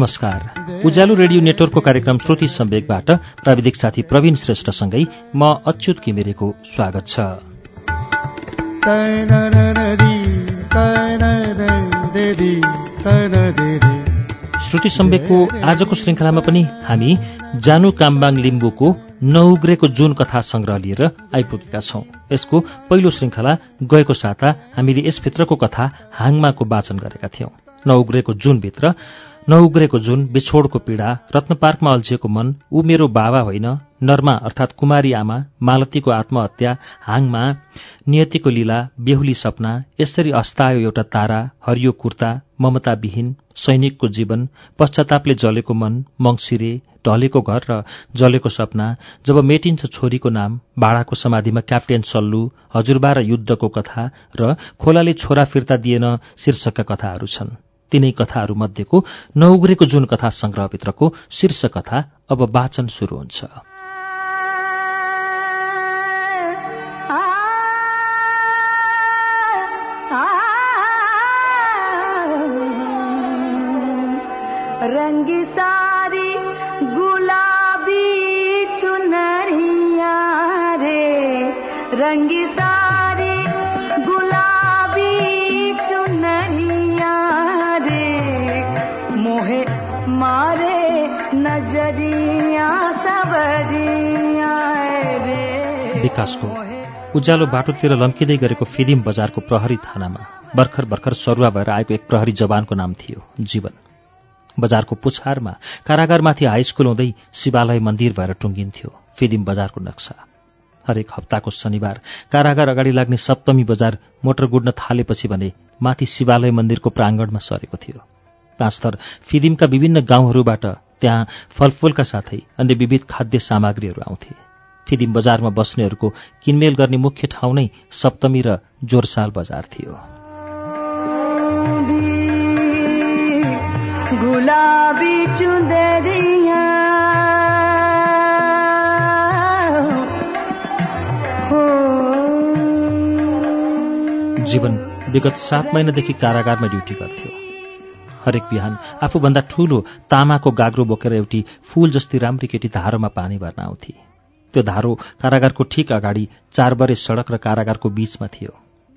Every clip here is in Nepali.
नमस्कार। उज्यालो रेडियो नेटवर्कको कार्यक्रम श्रुति सम्वेकबाट प्राविधिक साथी प्रवीण श्रेष्ठसँगै म अच्युत किमिरेको स्वागत छ। श्रुति सम्वेकको आजको श्रृङ्खलामा पनि हामी जानु कामबाङ लिम्बूको नउग्रेको जुन कथा संग्रह लिएर आइपुगेका छौं। यसको पहिलो श्रृङ्खला गएको साता हामीले यसभित्रको कथा हाङमाको वाचन गरेका थियौं। नउग्रेको जुनभित्र नउग्रेको जुन बिछोडको पीडा रत्नपार्कमा अल्झिएको मन ऊ मेरो बाबा होइन नर्मा अर्थात् कुमारी आमा मालतीको आत्महत्या हाङमा नियतिको लीला बेहुली सपना यसरी अस्तायो एउटा तारा हरियो कुर्ता ममताविहीन सैनिकको जीवन पश्चातापले जलेको मन मङ्सिरे ढलेको घर र जलेको सपना जब मेटिन्छ छोरीको नाम भाडाको समाधिमा क्याप्टेन सल्लु हजुरबा र युद्धको कथा र खोलाले छोरा फिर्ता दिएन शीर्षकका कथाहरू छन्। तिनै कथाहरूमध्येको नउग्रेको जुन कथा संग्रहभित्रको शीर्ष कथा अब वाचन शुरू हुन्छ। विकासको उज्यालो बाटोतिर लम्किँदै गरेको फिदिम बजारको प्रहरी थानामा भर्खर भर्खर सरुवा भएर आएको एक प्रहरी जवानको नाम थियो जीवन। बजारको पुछारमा कारागारमाथि हाई स्कुल हुँदै शिवालय मन्दिर भएर टुङ्गिन्थ्यो फिदिम बजारको नक्सा। हरेक हप्ताको शनिबार कारागार अगाडि लाग्ने सप्तमी बजार मोटर गुड्न थालेपछि भने माथि शिवालय मन्दिरको प्राङ्गणमा सरेको थियो। पाँचथर फिदिमका विभिन्न गाउँहरूबाट त्यहाँ फलफुलका साथै अन्य विविध खाद्य सामग्रीहरू आउँथे। फिदिम बजारमा बस्नेहरूको किनमेल गर्ने मुख्य ठाउँ नै सप्तमी र जोरसाल बजार थियो। गुलाबी जीवन विगत सात महिनादेखि कारागारमा ड्युटी गर्थ्यो। हरेक बिहान आफूभन्दा ठूलो तामाको गाग्रो बोकेर एउटी फूल जस्ती राम्री केटी धारोमा पानी भर्न आउँथे। त्यो धारो कारागारको ठिक अगाडि चारबरे सडक र कारागारको बीचमा थियो।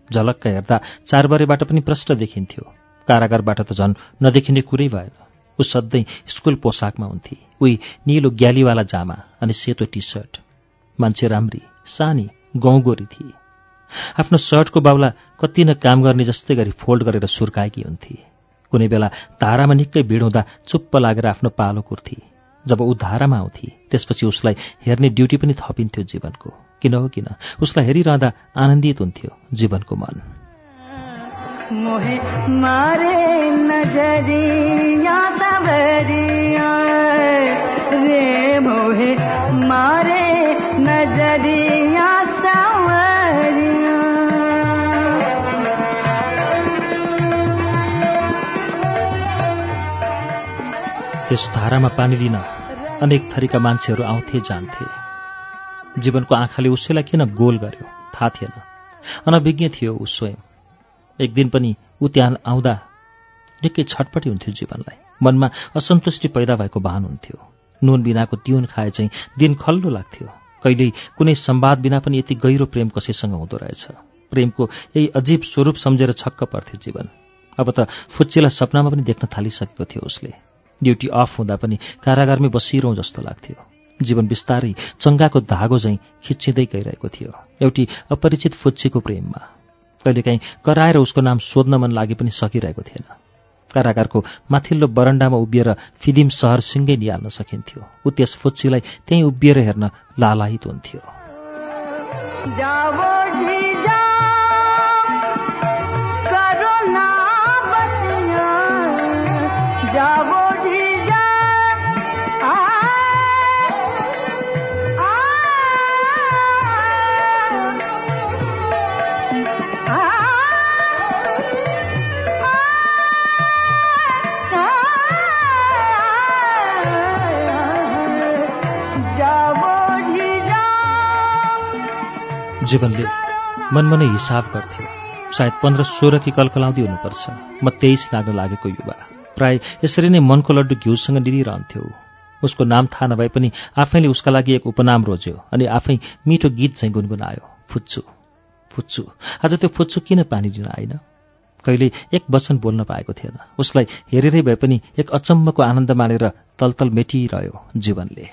झलक्क हेर्दा चारबरेबाट पनि प्रष्ट देखिन्थ्यो। कारागारबाट त झन् नदेखिने कुरै भएन। ऊ सधैँ स्कुल पोसाकमा हुन्थे। उही निलो ग्यालीवाला जामा अनि सेतो टी सर्ट मान्छे राम्री सानी गौँगोरी थिए। आफ्नो सर्टको बाउला कति न काम गर्ने जस्तै गरी फोल्ड गरेर सुर्काएकी हुन्थे। कुनै बेला धारामा निकै भिड हुँदा चुप्प लागेर आफ्नो पालो कुर्थे। जब ऊ धारामा आउँथे त्यसपछि उसलाई हेर्ने ड्युटी पनि थपिन्थ्यो जीवनको। किन हो किन? उसलाई हेरिरहँदा आनन्दित हुन्थ्यो जीवनको मन। मारे नजरिया त्यस धारामा पानी लिन अनेक थरीका मान्छेहरू आउँथे जान्थे। जीवनको आँखाले उसैलाई किन गोल गर्यो? थाहा थिएन। अनभिज्ञ थियो ऊ स्वयं। एक दिन पनि ऊ त्यहाँ आउँदा निकै छटपटी हुन्थ्यो जीवनलाई। मनमा असन्तुष्टि पैदा भएको भान हुन्थ्यो। नुन बिनाको तिउन खाए चाहिँ दिन खल्लो लाग्थ्यो। कहिल्यै कुनै सम्वाद बिना पनि यति गहिरो प्रेम कसैसँग हुँदो रहेछ। प्रेमको यही अजीब स्वरूप सम्झेर छक्क पर्थ्यो जीवन। अब त फुच्चीलाई सपनामा पनि देख्न थालिसकेको थियो उसले। ड्युटी अफ हुँदा पनि कारागारमै बसिरहँ जस्तो लाग्थ्यो। जीवन बिस्तारै चङ्गाको धागो झैँ खिच्चिँदै गइरहेको थियो एउटी अपरिचित फुच्चीको प्रेममा। कहिलेकाहीँ कराएर उसको नाम सोध्न मन लागे पनि सकिरहेको थिएन। कारागारको माथिल्लो बरन्डामा उभिएर फिदिम सहर सिँगै निहाल्न सकिन्थ्यो। ऊ त्यस फुच्चीलाई त्यहीँ उभिएर हेर्न लालाहित हुन्थ्यो। जीवनले मनमनै हिसाब गर्थ्यो। सायद पन्ध्र सोह्र कि कलकलाउँदी हुनुपर्छ। म तेइस लाग्न लागेको युवा। प्राय यसरी नै मनको लड्डु घिउसँग डिरिरहन्थ्यो उसको नाम थाहा नभए पनि आफैले उसका लागि एक उपनाम रोज्यो अनि आफै मिठो गीत चाहिँ गुनगुनायो फुच्चु फुच्चु आज त्यो फुच्चु किन पानी दिन आइन कहिले एक वचन बोल्न पाएको थिएन। उसलाई हेरेरै भए पनि एक अचम्मको आनन्द मानेर तलतल मेटिरह्यो जीवनले।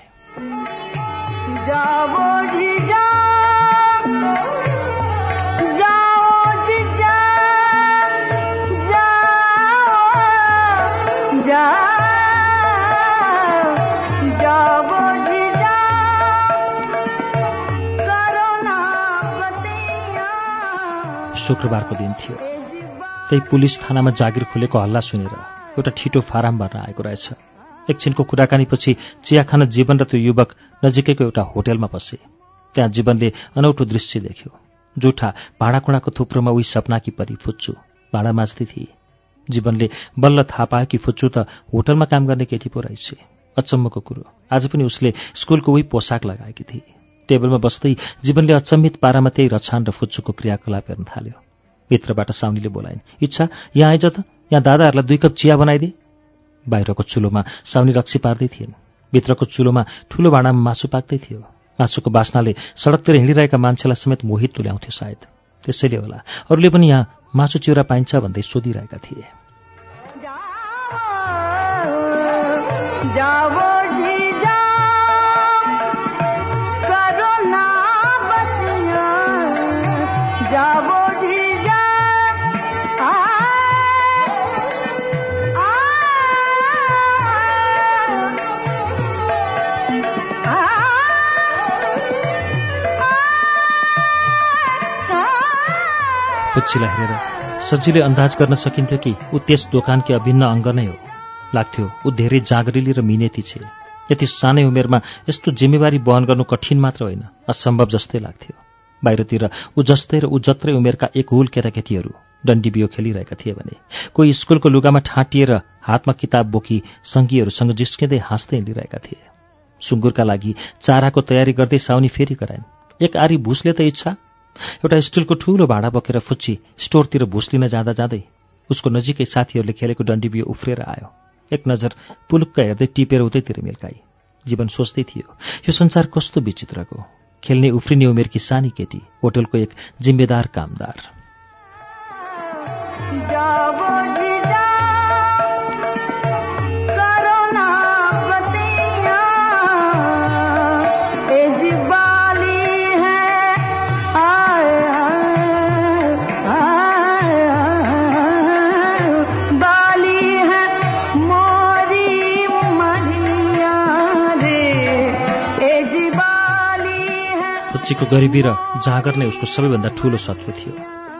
शुक्रबारको दिन थियो। त्यही पुलिस थानामा जागिर खुलेको हल्ला सुनेर एउटा ठिटो फाराम भर्न आएको रहेछ। एकछिनको कुराकानीपछि चिया खान जीवन र त्यो युवक नजिकैको एउटा होटेलमा बसे। त्यहाँ जीवनले अनौठो दृश्य देख्यो। जुठा भाँडाकुँडाको थुप्रोमा उही सपनाकी परी फुच्चु भाँडा माझ्दै थिए। जीवनले बल्ल थाहा पायो कि फुच्चु त होटलमा काम गर्ने केटी पो रहेछ। अचम्मको कुरो। आज पनि उसले स्कुलको उही पोसाक लगाएकी थिए। टेबलमा बस्दै जीवनले अचम्मित पारामा त्यही रछान र फुच्चुको क्रियाकलाप हेर्न थाल्यो। भित्रबाट साउनीले बोलाइन् इच्छा यहाँ आइज त। यहाँ दादाहरूलाई दुई कप चिया बनाइदिए बाहिरको चुलोमा साउनी रक्सी पार्दै थिइन्। भित्रको चुलोमा ठूलो भाँडामा मासु पाक्दै थियो। मासुको बास्नाले सडकतिर हिँडिरहेका मान्छेलाई समेत मोहित तुल्याउँथ्यो सायद। त्यसैले होला अरूले पनि यहाँ मासु चिउरा पाइन्छ भन्दै सोधिरहेका थिए। आ, पुच्चीलाई हेरेर सजिलै अन्दाज गर्न सकिन्थ्यो कि ऊ त्यस दोकानकी अभिन्न अङ्ग नै हो। लाग्थ्यो ऊ धेरै जागरिली र मिनेती छे। यति सानै उमेरमा यस्तो जिम्मेवारी वहन गर्नु कठिन मात्र होइन असम्भव जस्तै लाग्थ्यो। बाहिरतिर ऊ जस्तै र ऊ जत्रै उमेरका एक हुल केटाकेटीहरू डन्डी बियो खेलिरहेका थिए भने कोही स्कुलको लुगामा ठाँटिएर हातमा किताब बोकी सङ्गीहरूसँग जिस्किँदै हाँस्दै हिँडिरहेका थिए। सुँगुरका लागि चाराको तयारी गर्दै साउनी फेरि गराइन् एक आरी भुसले त इच्छा? एउटा स्टिलको ठूलो भाँडा बोकेर फुच्ची स्टोरतिर भुस लिन जाँदा जाँदै उसको नजिकै साथीहरूले खेलेको डन्डी बियो उफ्रेर आयो। एक नजर पुलुक्क हेर्दै टिपेर उतैतिर मिल्काई जीवन सोच्दै थियो यो संसार कस्तो विचित्रको। खेल्ने उफ्रिने उमेरकी सानी केटी होटलको एक जिम्मेदार कामदार। फुच्चीको गरिबी र जाँगर नै उसको सबैभन्दा ठूलो शत्रु थियो।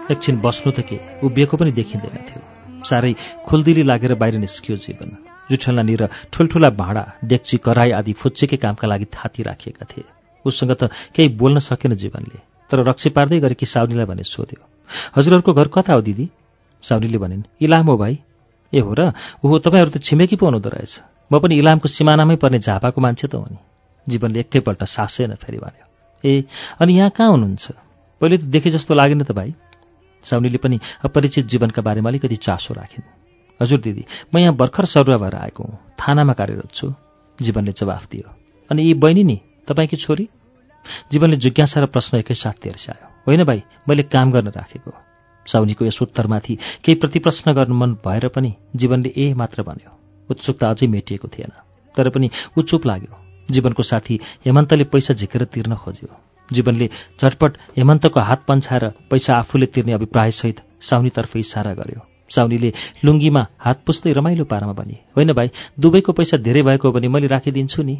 एकछिन बस्नु त के उभिएको पनि देखिँदैन थियो। साह्रै खुल्दिली लागेर बाहिर निस्कियो जीवन। जुठलानिर ठुल्ठुला भाँडा डेक्ची कराई आदि फुच्चीकै कामका लागि थाती राखिएका थिए। उसँग त केही बोल्न सकेन जीवनले तर रक्सी पार्दै गरेकी साउनीलाई भने सोध्यो हजुरहरूको घर कता हो दिदी? साउनीले भनिन् इलाम हो भाइ। ए हो र ओहो तपाईँहरू त छिमेकी पो हुनुहुँदो रहेछ। म पनि इलामको सिमानामै पर्ने झापाको मान्छे त हो नि। जीवनले एकैपल्ट सासै फेरि भन्यो ए अनि यहाँ कहाँ हुनुहुन्छ? पहिले त देखे जस्तो लागेन त भाइ। साउनीले पनि अपरिचित जीवनका बारेमा अलिकति चासो राखिन्। हजुर दिदी म यहाँ भर्खर सरुवा भएर आएको हुँ। थानामा कार्यरत छु। जीवनले जवाफ दियो। अनि यी बहिनी नि तपाईँकी छोरी? जीवनले जिज्ञासा र प्रश्न एकैसाथ तेर्स्यायो होइन भाइ मैले काम गर्न राखेको। साउनीको यस उत्तरमाथि केही प्रतिप्रश्न गर्नु मन भएर पनि जीवनले ए मात्र भन्यो। उत्सुकता अझै मेटिएको थिएन। तर पनि ऊ चुप लाग्यो। जीवनको साथी हेमन्तले पैसा झिकेर तिर्न खोज्यो। जीवनले झटपट हेमन्तको हात पन्छाएर पैसा आफूले तिर्ने अभिप्रायसहित साउनीतर्फ इसारा गर्यो। साउनीले लुङ्गीमा हात पुस्दै रमाइलो पारामा भने होइन भाइ दुवैको पैसा धेरै भएको हो भने मैले राखिदिन्छु नि।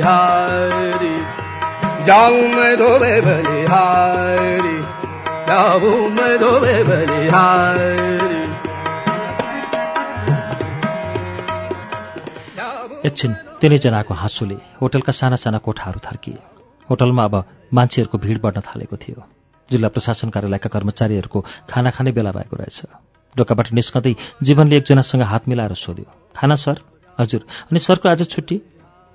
हारी जाऊं मैं तो बेबली हारी जाऊं मैं तो बेबली हारी जाऊं मैं तो बेबली हारी एकछिन तिनैजनाको हाँसोले होटलका साना साना कोठाहरू थर्किए। होटलमा अब मान्छेहरूको भिड बढ्न थालेको थियो। जिल्ला प्रशासन कार्यालयका कर्मचारीहरूको खाना खाने बेला भएको रहेछ। ढोकाबाट निस्कँदै जीवनले एकजनासँग हात मिलाएर सोध्यो खाना सर? हजुर। अनि सरको आज छुट्टी?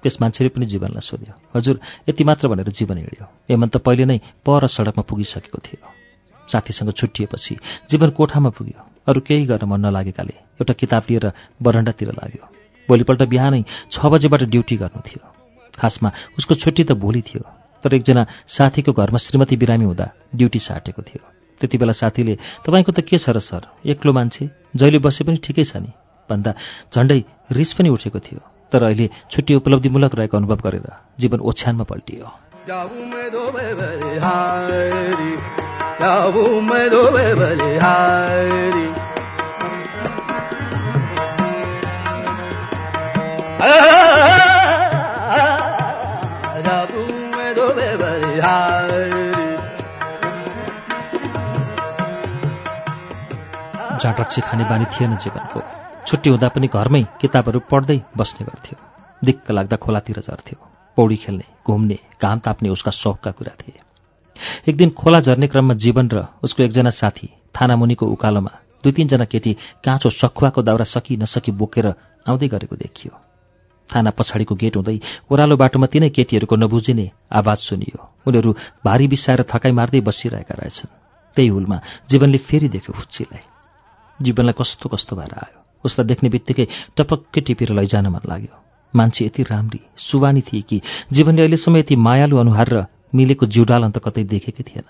त्यस मान्छेले पनि जीवनलाई सोध्यो। हजुर यति मात्र भनेर जीवन हिँड्यो। हेमन्त पहिले नै पर सडकमा पुगिसकेको थियो। साथीसँग छुट्टिएपछि जीवन कोठामा पुग्यो। अरू केही गर्न मन नलागेकाले एउटा किताब लिएर बरन्डातिर लाग्यो। भोलिपल्ट बिहानै छ बजेबाट ड्युटी गर्नु थियो। खासमा उसको छुट्टी त भोलि थियो तर एकजना साथीको घरमा श्रीमती बिरामी हुँदा ड्युटी साटेको थियो। त्यति बेला साथीले तपाईँको त के छ र सर? एक्लो मान्छे? जहिले बसे पनि ठिकै छ नि? भन्दा झन्डै रिस पनि उठेको थियो। तर अहिले छुट्टी उपलब्धिमूलक रहेको अनुभव गरेर जीवन ओछ्यानमा पल्टियो। झाटक्सी खाने बानी थिएन जीवनको। छुट्टी हुँदा पनि घरमै किताबहरू पढ्दै बस्ने गर्थ्यो। दिक्क लाग्दा खोलातिर झर्थ्यो। पौडी खेल्ने घुम्ने घाम ताप्ने उसका सौकका कुरा थिए। एक दिन खोला झर्ने क्रममा जीवन र उसको एकजना साथी थानामुनिको उकालोमा दुई तीनजना केटी काँचो सखुवाको दाउरा सकि नसकी बोकेर आउँदै गरेको देखियो। थाना पछाडिको गेट हुँदै ओह्रालो बाटोमा तिनै केटीहरूको नबुझिने आवाज सुनियो। उनीहरू भारी बिसाएर थकाइ मार्दै बसिरहेका रहेछन्। त्यही हुलमा जीवनले फेरि देख्यो फुच्चीलाई जीवनलाई कस्तो कस्तो भएर आयो। उसलाई देख्ने बित्तिकै टपक्कै टिपेर लैजान मन लाग्यो। मान्छे यति राम्री सुवानी थिए कि जीवनले अहिलेसम्म यति मायालु अनुहार र मिलेको जिउडाल अन्त कतै देखेकै थिएन।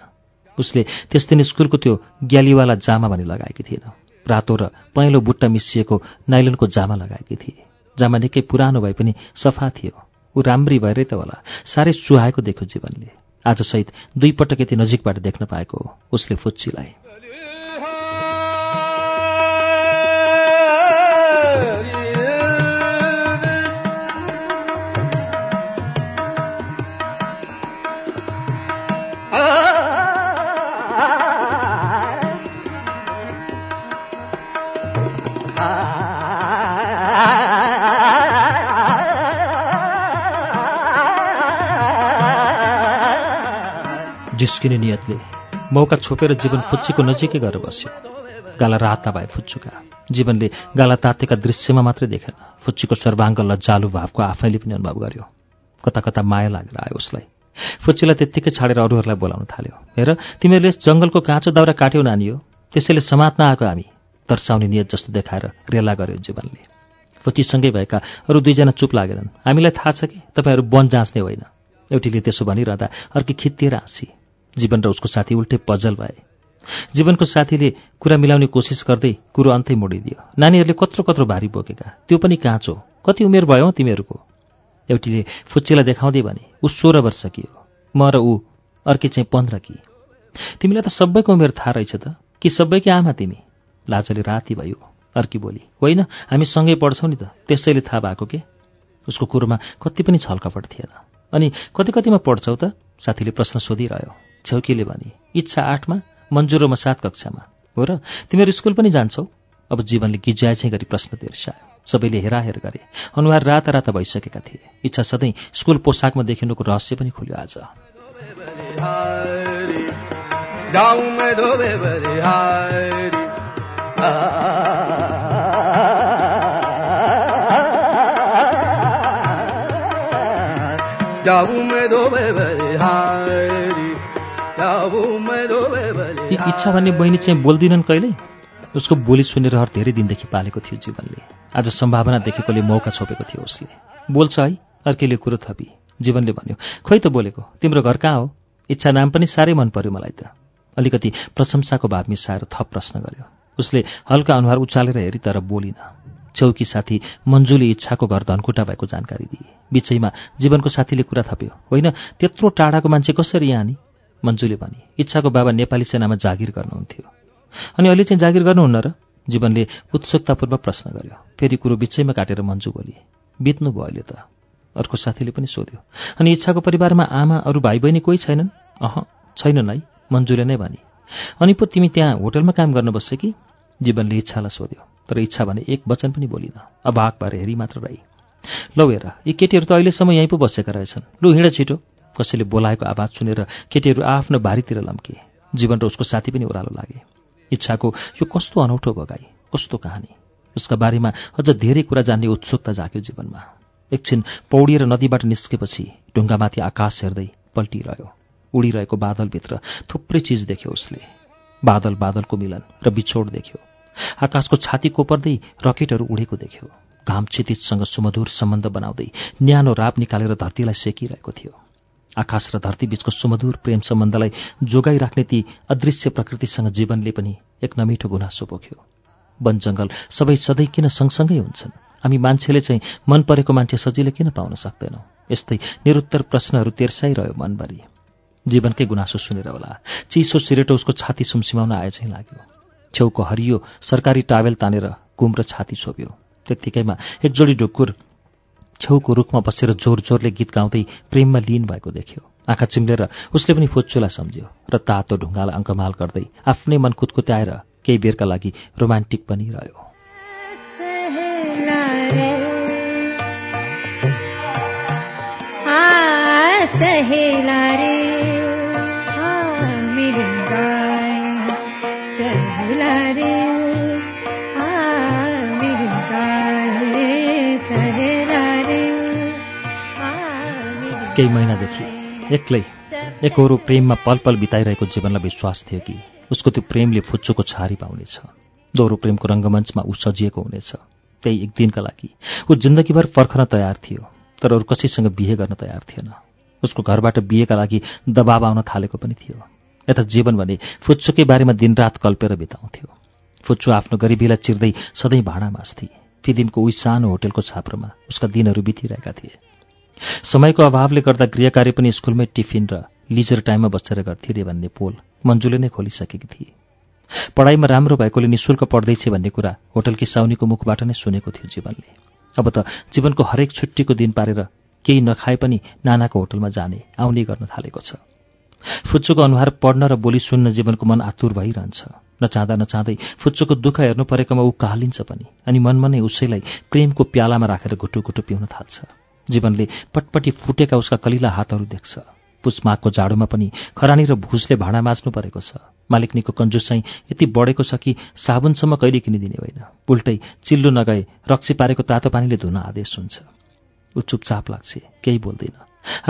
उसले त्यस दिन स्कुलको त्यो ग्यालीवाला जामा भने लगाएकी थिएन। रातो र पहेँलो बुट्टा मिसिएको नाइलनको जामा लगाएकी थिए। जामा निकै पुरानो भए पनि सफा थियो। ऊ राम्री भएरै त होला। साह्रै सुहाएको देख्यो जीवनले। आजसहित दुई पटक यति नजिकबाट देख्न पाएको उसले फुच्चीलाई। जिस्किने नियतले मौका छोपेर जीवन फुच्चीको नजिकै गएर बस्यो। गाला राता भए फुच्चुका। जीवनले गाला तातेका दृश्यमा मात्रै देखेन। फुच्चीको सर्वाङ्ग लज्जालु भावको आफैले पनि अनुभव गर्यो। कता कता माया लागेर आयो उसलाई। फुच्चीलाई त्यत्तिकै छाडेर अरूहरूलाई बोलाउन थाल्यो। हेर तिमीहरूले जङ्गलको काँचो दाउरा काट्यौ नानी हो। त्यसैले समात्न आएको हामी। तर्साउने नियत जस्तो देखाएर रेला गर्यो जीवनले। फुच्चीसँगै भएका अरू दुईजना चुप लागेनन्। हामीलाई थाहा छ कि तपाईँहरू वन जाँच्ने होइन। एउटीले त्यसो भनिरहँदा अर्की खित्तिएर हाँसी। जीवन र उसको साथी उल्टे पजल भए। जीवनको साथीले कुरा मिलाउने कोसिस गर्दै कुरो अन्तै मोडिदियो। नानीहरूले कत्रो कत्रो भारी बोकेका। त्यो पनि काँचो। कति उमेर भयो तिमीहरूको? एउटीले फुच्चीलाई देखाउँदै भने ऊ सोह्र वर्ष कि हो? म र ऊ अर्की चाहिँ पन्ध्र कि? तिमीलाई त सबैको उमेर थाहा रहेछ त। कि सबैकी आमा तिमी? लाजले राति भयो। अर्की बोली। होइन हामी सँगै पढ्छौँ नि त। त्यसैले थाहा भएको के? उसको कुरोमा कति पनि छलकपट थिएन। अनि कति कतिमा पढ्छौ त? साथीले प्रश्न सोधिरह्यो। छेउकीले भने? इच्छा आठमा मन्जु र म सात कक्षामा। हो र? तिमीहरू स्कुल पनि जान्छौ? अब जीवनले गिज्याए चाहिँ गरी प्रश्न तिर्सायो। सबैले हेराहेर गरे। अनुहार राता राता भइसकेका थिए। इच्छा सधैँ स्कुल पोसाकमा देखिनुको रहस्य पनि खुल्यो आज। जाऊं मैं यी इच्छा भन्ने बहिनी चाहिँ बोल्दिनन् कहिले उसको बोली सुनेर हर धेरै दिनदेखि पालेको थियो जीवनले। आज सम्भावना देखेकोले मौका छोपेको थियो उसले। बोल्छ है अर्कैले कुरो थपी। जीवनले भन्यो खोइ त बोलेको तिम्रो घर कहाँ हो? इच्छा नाम पनि साह्रै मन पर्यो मलाई त। अलिकति प्रशंसाको भाव मिसाएर थप प्रश्न गर्यो। उसले हल्का अनुहार उचालेर हेरी तर बोलिन। छेउकी साथी मन्जुले इच्छाको घर धनकुटा भएको जानकारी दिए। बिचैमा जीवनको साथीले कुरा थप्यो होइन त्यत्रो टाढाको मान्छे कसरी यहाँ नि? मन्जुले भने इच्छाको बाबा नेपाली सेनामा जागिर गर्नुहुन्थ्यो। अनि अहिले चाहिँ जागिर गर्नुहुन्न र? जीवनले उत्सुकतापूर्वक प्रश्न गर्यो। फेरि कुरो बिचैमा काटेर मन्जु बोली बित्नु भयो अहिले त। अर्को साथीले पनि सोध्यो अनि इच्छाको परिवारमा आमा अरू भाइ बहिनी कोही छैनन्? अह छैनन् है मन्जुले नै भने। अनि पो तिमी त्यहाँ होटलमा काम गर्न बस्छ कि? जीवनले इच्छालाई सोध्यो तर इच्छा भने एक वचन पनि बोलिन। अभाग भएर हेरी मात्र रही। लौ हेर यी केटीहरू त अहिलेसम्म यहीँ पो बसेका रहेछन्। लु हिँड छिटो। कसैले बोलाएको आवाज सुनेर केटीहरू आफ्नो भारीतिर लम्के। जीवन र उसको साथी पनि ओह्रालो लागे। इच्छाको यो कस्तो अनौठो भगाई कस्तो कहानी? उसका बारेमा अझ धेरै कुरा जान्ने उत्सुकता जाग्यो जीवनमा। एकछिन पौडिएर नदीबाट निस्केपछि ढुङ्गामाथि आकाश हेर्दै पल्टिरह्यो। उडिरहेको बादलभित्र थुप्रै चिज देख्यो उसले। बादल बादलको मिलन र बिछोड देख्यो। आकाशको छाती कोपर्दै रकेटहरू उडेको देख्यो। घाम क्षितिजसँग सुमधुर सम्बन्ध बनाउँदै न्यानो राप निकालेर धरतीलाई सेकिरहेको थियो। आकाश र धरती बीचको सुमधुर प्रेम सम्बन्धलाई जोगाइराख्ने ती अदृश्य प्रकृतिसँग जीवनले पनि एक नमिठो गुनासो पोख्यो। वन जङ्गल सबै सधैँ किन सँगसँगै हुन्छन्? हामी मान्छेले चाहिँ मन परेको मान्छे सजिलै किन पाउन सक्दैनौँ? यस्तै निरुत्तर प्रश्नहरू तेर्साइरह्यो मनभरि। जीवनकै गुनासो सुनेर होला। चिसो सिरेटो उसको छाती सुमसिमाउन आए चाहिँ लाग्यो। छेउको हरियो सरकारी टावेल तानेर कुम र छाती छोप्यो। त्यत्तिकैमा एक जोडी ढुक्कुर छेउको रुखमा बसेर जोर जोरले गीत गाउँदै प्रेममा लिन भएको देख्यो। आँखा चिम्लेर उसले पनि फोचुला सम्झ्यो र तातो ढुङ्गालाई अङ्कमाल गर्दै आफ्नै मन कुदकुत्याएर केही बेरका लागि रोमान्टिक पनि रह्यो। सहेला रे केही महिनादेखि एक्लै एकहोरो प्रेममा पल पल बिताइरहेको जीवनलाई विश्वास थियो कि उसको त्यो प्रेमले फुच्चोको छारी पाउनेछ दोहोरो प्रेमको रङ्गमञ्चमा ऊ सजिएको हुनेछ। त्यही एक दिनका लागि ऊ जिन्दगीभर पर्खन तयार थियो तर अरू कसैसँग बिहे गर्न तयार थिएन। उसको घरबाट बिहेका लागि दबाब आउन थालेको पनि थियो। यता जीवन भने फुच्चोकै बारेमा दिनरात कल्पेर बिताउँथ्यो। फुच्चो आफ्नो गरिबीलाई चिर्दै सधैँ भाँडा मास्थे फिदिमको उही सानो होटेलको छाप्रोमा उसका दिनहरू बितिरहेका थिए। समयको अभावले गर्दा गृहकार्य पनि स्कुलमै टिफिन र लिजर टाइममा बसेर गर्थे रे भन्ने पोल मन्जुले नै खोलिसकेकी थिए। पढाइमा राम्रो भएकोले निशुल्क पढ्दैछ भन्ने कुरा होटलकी साउनीको मुखबाट नै सुनेको थियो जीवनले। अब त जीवनको हरेक छुट्टीको दिन पारेर केही नखाए पनि नानाको होटलमा जाने आउने गर्न थालेको छ। फुच्चोको अनुहार पढ्न र बोली सुन्न जीवनको मन आतुर भइरहन्छ। नचाहँदा नचाहँदै फुच्चोको दुःख हेर्नु परेकोमा ऊ कालिन्छ पनि अनि मनमा नै उसैलाई प्रेमको प्यालामा राखेर घुटु घुटु पिउन थाल्छ। जीवनले पटपटी फुटेका उसका कलिला हातहरू देख्छ। पुसमाघको जाडोमा पनि खरानी र भुसले भाँडा माझ्नु परेको छ। मालिकनीको कन्जुस चाहिँ यति बढेको छ कि साबुनसम्म कहिले किनिदिने होइन। उल्टै चिल्लो नगए रक्सी पारेको तातो पानीले धुन आदेश हुन्छ। ऊ चुपचाप लाग्छ केही बोल्दैन।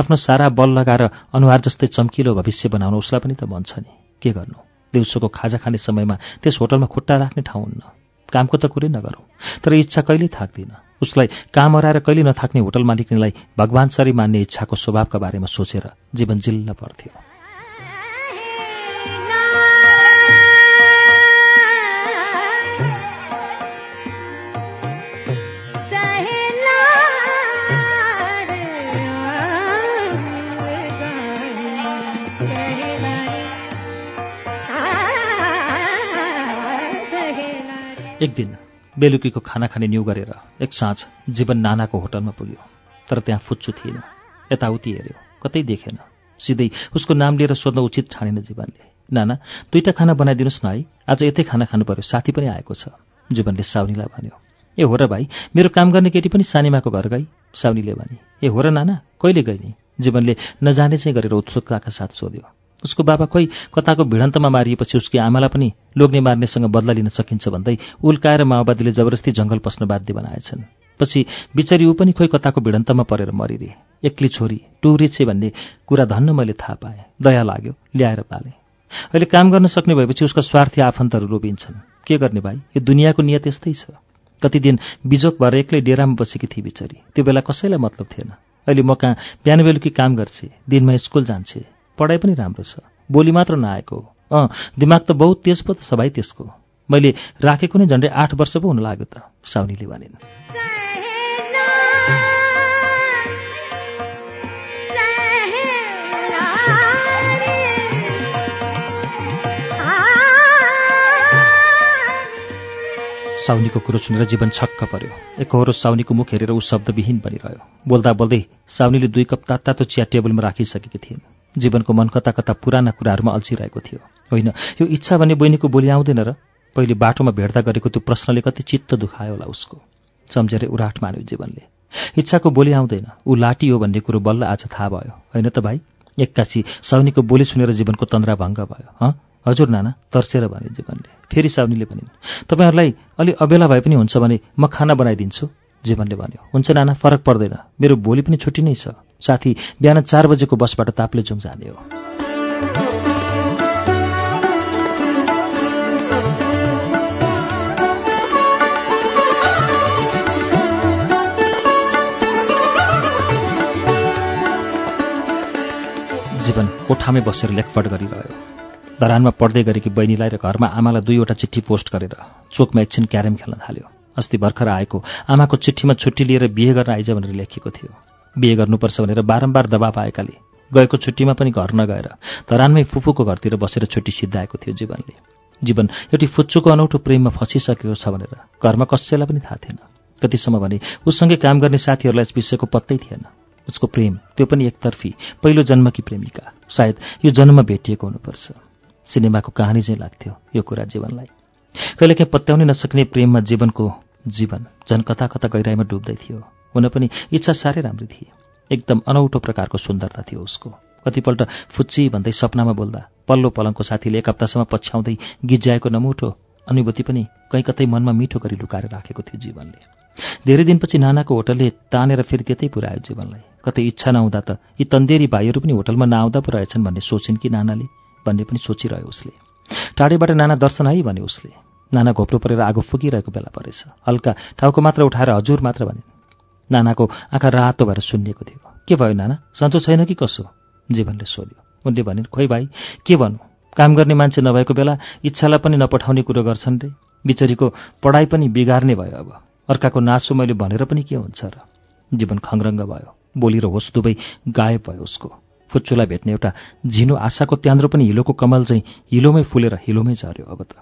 आफ्नो सारा बल लगाएर अनुहार जस्तै चम्किलो भविष्य बनाउन उसलाई पनि त मन छ नि। के गर्नु? दिउँसोको खाजा खाने समयमा त्यस होटलमा खुट्टा राख्ने ठाउँ हुन्न। कामको त कुरै नगरौँ तर इच्छा कहिल्यै थाक्दिन। उसलाई काम हराएर कहिले नथाक्ने होटल मालिकनीलाई भगवान्सरी मान्ने इच्छाको स्वभावका बारेमा सोचेर जीवन जिल्ल पर्थ्यो। एक दिन बेलुकीको खाना खाने न्यु गरेर एक साँझ जीवन नानाको होटलमा पुग्यो। तर त्यहाँ फुच्चु थिएन। यताउति हेऱ्यो। कतै देखेन। सिधै उसको नाम लिएर सोध्न उचित ठानेन जीवनले। नाना दुईटा खाना बनाइदिनुहोस् न है। आज यतै खाना खानु पर्यो। साथी पनि आएको छ। जीवनले साउनीलाई भन्यो। ए हो र भाइ मेरो काम गर्ने केटी पनि सानीमाको घर गई? साउनीले भने। ए हो र नाना कहिले गई? जीवनले नजाने चाहिँ गरेर उत्सुकताका साथ सोध्यो। उसको बाबा खोइ कताको भिडन्तमा मारिएपछि उसकी आमालाई पनि लोग्ने मार्नेसँग बदला लिन सकिन्छ भन्दै उल्काएर माओवादीले जबरजस्ती जङ्गल पस्न बाध्य बनाएछन्। पछि बिचरी ऊ पनि खोइ कताको भिडन्तमा परेर मरिरे। एक्ली छोरी टुरी छे भन्ने कुरा धन्न मैले थाहा पाएँ। दया लाग्यो ल्याएर पालेँ। अहिले काम गर्न सक्ने भएपछि उसका स्वार्थी आफन्तहरू रोपिन्छन्। के गर्ने भाइ? यो दुनियाँको नियत यस्तै छ। कति दिन बिजोक भएर एक्लै डेरामा बसेकी थिए बिचरी। त्यो बेला कसैलाई मतलब थिएन। अहिले म कहाँ बिहान बेलुकी काम गर्छे दिनमा स्कुल जान्छे। पढाइ पनि राम्रो छ। बोली मात्र नआएको अँ दिमाग त बहुत तेज पो त भाइ त्यसको। मैले राखेको नै झन्डै आठ वर्ष पो हुन लाग्यो त साउनीले भनिन्। साउनीको कुरो सुनेर जीवन छक्क पर्यो। एकहोरो साउनीको मुख हेरेर ऊ शब्दविहीन बनिरह्यो। बोल्दा बोल्दै साउनीले दुई कप तातो चिया टेबलमा राखिसकेकी थिइन्। जीवनको मन कता कता पुराना कुराहरूमा अल्झिरहेको थियो। होइन यो इच्छा भन्ने बहिनीको बोली आउँदैन र? पहिले बाटोमा भेट्दा गरेको त्यो प्रश्नले कति चित्त दुखायो होला उसको। सम्झेर उराट मान्यो जीवनले। इच्छाको बोली आउँदैन। ऊ लाटी हो भन्ने कुरो बल्ल आज थाहा भयो। होइन त भाइ? एक्कासी साउनीको बोली सुनेर जीवनको तन्द्रा भङ्ग भयो हँ? हजुर नाना तर्सेर भने जीवनले। फेरि साउनीले भनिन् तपाईँहरूलाई अलि अबेला भए पनि हुन्छ भने म खाना बनाइदिन्छु। जीवनले भन्यो हुन्छ नाना फरक पर्दैन। मेरो भोलि पनि छुट्टी नै छ। साथी बिहान चार बजेको बसबाट ताप्लेजुङ जाने हो। जीवन कोठामै बसेर लेखपढ गरिरह्यो। धरानमा पढ्दै गरेकी बहिनीलाई र घरमा आमालाई दुईवटा चिठी पोस्ट गरेर चोकमा एकछिन क्यारम खेल्न थाल्यो। अस्ति भर्खर आएको आमाको चिठीमा छुट्टी लिएर बिहे गर्न आइज भनेर लेखिएको थियो। बिहे गर्नुपर्छ भनेर बारम्बार दबाब आएकाले। गएको छुट्टीमा पनि घर नगएर धरानमै फुपूको घरतिर बसेर छुट्टी सिद्धाएको थियो जीवनले। जीवन एउटी फुच्चुको अनौठो प्रेममा फँसिसकेको छ भनेर घरमा कसैलाई पनि थाहा थिएन। कतिसम्म भने उसँगै काम गर्ने साथीहरूलाई यस विषयको पत्तै थिएन। उसको प्रेम त्यो पनि एकतर्फी पहिलो जन्मकी प्रेमिका। सायद यो जन्ममा भेटिएको हुनुपर्छ। सिनेमाको कहानी चाहिँ लाग्थ्यो यो कुरा जीवनलाई। कहिलेकाहीँ पत्याउनै नसक्ने प्रेममा जीवनको जीवन झन् कता कता गहिराइमा डुब्दै थियो। हुन पनि इच्छा साह्रै राम्री थिए। एकदम अनौठो प्रकारको सुन्दरता थियो उसको। कतिपल्ट फुच्ची भन्दै सपनामा बोल्दा पल्लो पलङको साथीले एक हप्तासम्म पछ्याउँदै गिज्याएको नमुठो अनुभूति पनि कहीँ कतै मनमा मिठो गरी लुकाएर राखेको थियो जीवनले। धेरै दिनपछि नानाको होटलले तानेर फेरि त्यतै पुऱ्यायो जीवनलाई। कतै इच्छा नहुँदा त यी तन्देरी भाइहरू पनि होटलमा नआउँदा पो रहेछन् भन्ने सोचिन् कि नानाले भन्ने पनि सोचिरह्यो उसले। टाढेबाट नाना दर्शन है भने उसले। नाना घोप्रो परेर आगो फुकिरहेको बेला परेछ। हल्का टाउको मात्र उठाएर हजुर मात्र भनिन्। नानाको आँखा रातो भएर सुन्निएको थियो। के भयो नाना? सन्चो छैन कि कसो? जीवनले सोध्यो। उनले भनिन् खोइ भाइ के भन्नु? काम गर्ने मान्छे नभएको बेला इच्छालाई पनि नपठाउने कुरो गर्छन् रे। बिचरीको पढाइ पनि बिगार्ने भयो अब। अर्काको नासो मैले भनेर पनि के हुन्छ र? जीवन खङ्रङ्ग भयो। बोली र होस दुवै गायब भयो उसको। फुच्चुलाई भेट्ने एउटा झिनो आशाको त्यान्द्रो पनि हिलोको कमल चाहिँ हिलोमै फुलेर हिलोमै झऱ्यो अब त।